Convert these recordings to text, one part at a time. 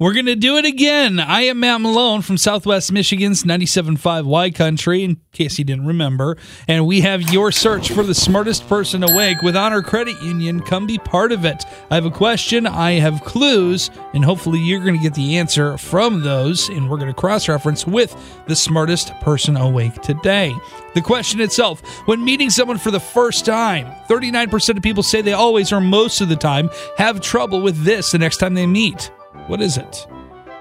We're going to do it again. I am Matt Malone from Southwest Michigan's 97.5 Y Country, in case you didn't remember. And we have your search for the smartest person awake with Honor Credit Union. Come be part of it. I have a question, I have clues, and hopefully you're going to get the answer from those. And we're going to cross reference with the smartest person awake today. The question itself when meeting someone for the first time, 39% of people say they always or most of the time have trouble with this the next time they meet. What is it?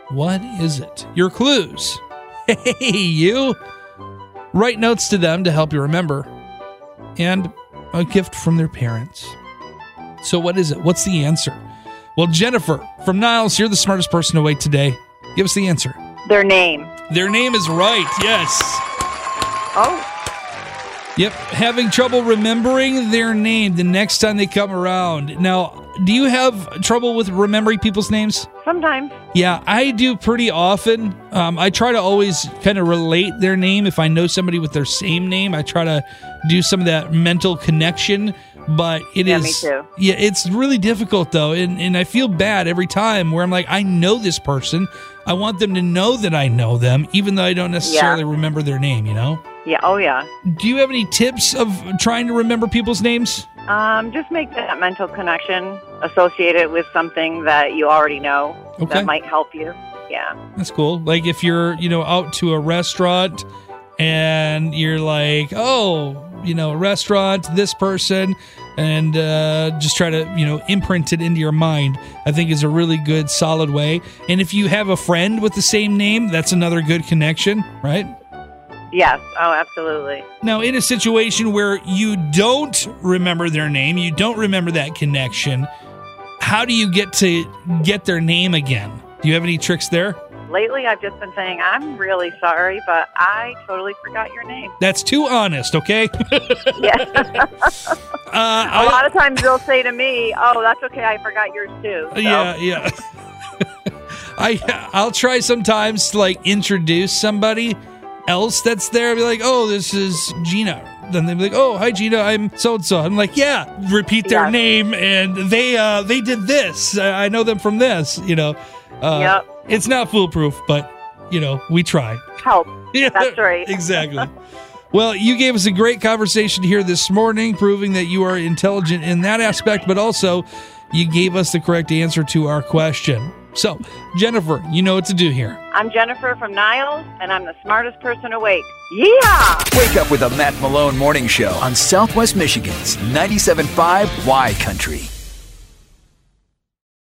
What is it? Your clues. Hey, you. Write notes to them to help you remember. And a gift from their parents. So, what is it? What's the answer? Well, Jennifer from Niles, you're the smartest person awake today. Give us the answer. Their name. Their name is right. Yes. Oh, Yep. Having trouble remembering their name the next time they come around. Now, do you have trouble with remembering people's names? sometimes. Yeah, I do pretty often. Um, I try to always kind of relate their name. If I know somebody with their same name, I try to do some of that mental connection. But it is, Yeah, me too. yeah, it's really difficult though, and and I feel bad every time where I'm like, I know this person. I want them to know that I know them, even though I don't necessarily remember their name. You know? Yeah. Oh, yeah. Do you have any tips of trying to remember people's names? Um, just make that mental connection. Associate it with something that you already know Okay. that might help you. Yeah. That's cool. Like if you're, you know, out to a restaurant and you're like, oh, you know, a restaurant, this person, and uh, just try to, you know, imprint it into your mind, I think is a really good, solid way. And if you have a friend with the same name, that's another good connection, right? Yes. Oh, absolutely. Now, in a situation where you don't remember their name, you don't remember that connection, how do you get to get their name again? Do you have any tricks there? Lately, I've just been saying, I'm really sorry, but I totally forgot your name. That's too honest, okay? Yeah. Uh, A lot of times they'll say to me, oh, that's okay. I forgot yours too. So, yeah, yeah. I I'll try sometimes to like introduce somebody else that's there. Be like, oh, this is Gina. Then they'd be like, oh, hi Gina, I'm so and so. I'm like, yeah, repeat their Yeah. name, and they uh they did this. I I know them from this. You know, uh, Yep. it's not foolproof, but you know, we try. Help. Yeah, That's right. exactly. Well, you gave us a great conversation here this morning, proving that you are intelligent in that aspect, but also you gave us the correct answer to our question. So, Jennifer, you know what to do here. I'm Jennifer from Niles, and I'm the smartest person awake. Yeah! Wake up with a Matt Malone morning show on Southwest Michigan's 97.5 Y Country.